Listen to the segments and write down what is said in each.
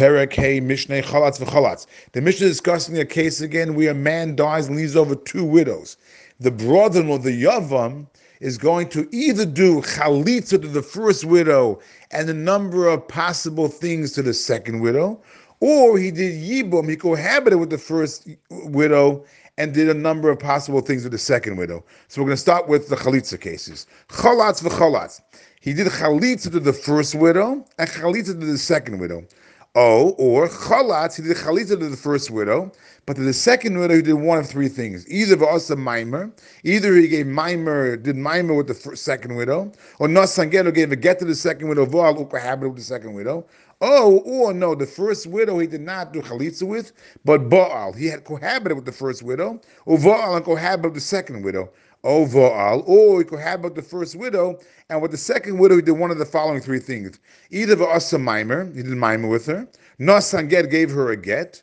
Perek Hey Mishneh Chalatz v'Chalatz. The Mishnah is discussing a case again where a man dies and leaves over two widows. The brother-in-law, the Yavam, is going to either do chalitza to the first widow and a number of possible things to the second widow, or he did yibum, he cohabited with the first widow and did a number of possible things with the second widow. So we're going to start with the chalitza cases. Chalatz v'chalatz. He did chalitza to the first widow and chalitza to the second widow. Oh, or chalatz, he did chalitza to the first widow, but the second widow he did one of three things. Either v'asa mimer, either he gave mimer, did mimer with the first, second widow, or nasangelo gave a get to the second widow, v'al ukahabit with the second widow. Oh, or no, the first widow he did not do chalitza with, but Baal, he had cohabited with the first widow, or Baal and cohabited with the second widow. Oh, Baal, or he cohabited with the first widow, and with the second widow he did one of the following three things. Either v'asa mimer, he did mimer with her, nasanget gave her a get,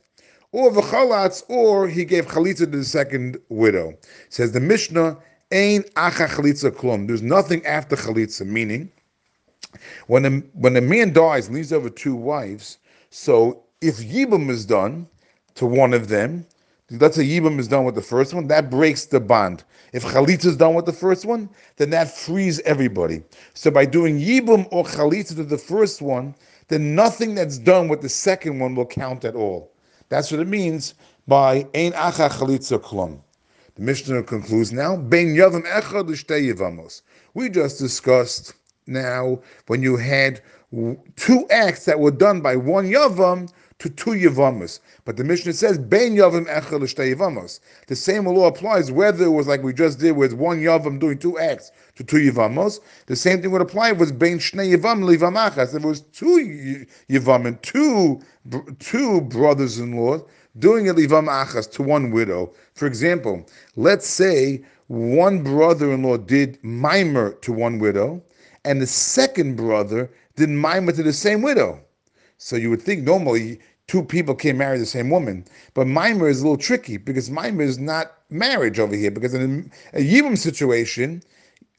or v'chalatz, or he gave chalitza to the second widow. Says the Mishnah, ain acha chalitza klum. There's nothing after chalitza, meaning when a, when a man dies and leaves over two wives, so if yibum is done to one of them, let's say yibum is done with the first one, that breaks the bond. If chalitza is done with the first one, then that frees everybody. So by doing yibum or chalitza to the first one, then nothing that's done with the second one will count at all. That's what it means by ein acha chalitza klum. The Mishnah concludes now, echad. We just discussed now when you had two acts that were done by one yavam to two yavamas. But the Mishnah says, Ben yavam echel yavamos. The same law applies whether it was like we just did with one yavam doing two acts to two yavamos. The same thing would apply with Ben shnei yavam livamachas. If it was two yavam and two, two brothers-in-law doing a livam achas to one widow. For example, let's say one brother-in-law did mimer to one widow, and the second brother did mimer to the same widow. So you would think normally two people can't marry the same woman, but mimer is a little tricky because mimer is not marriage over here. Because in a yibum situation,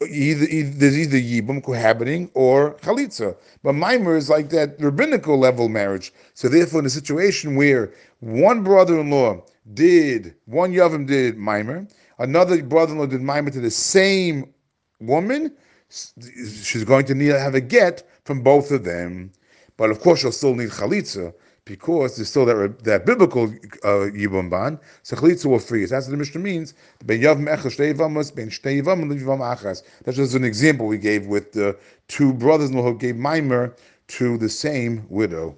either, either there's either yibum cohabiting or chalitza, but mimer is like that rabbinical level marriage. So therefore, in a situation where one brother-in-law did one yavim did mimer, another brother-in-law did mimer to the same woman, she's going to need to have a get from both of them. But of course, she'll still need chalitza because there's still that that biblical uh, yibum ban. So chalitza will free. That's what the Mishnah means. That's just an example we gave with the two brothers-in-law who gave mimer to the same widow.